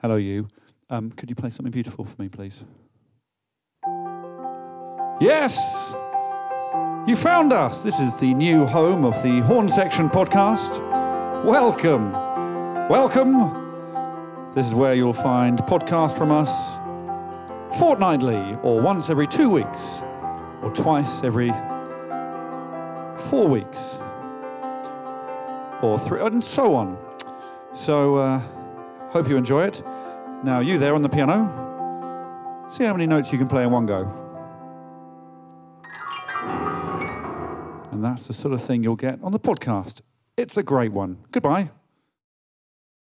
Hello, you. Um, could you play something beautiful for me, please? Yes! You found us. This is the new home of the Horne Section podcast. Welcome. Welcome. This is where you'll find podcasts from us fortnightly, or once every two weeks, or twice every four weeks, or three, and so on. So, uh, hope you enjoy it. Now, you there on the piano, see how many notes you can play in one go. And that's the sort of thing you'll get on the podcast. It's a great one. Goodbye.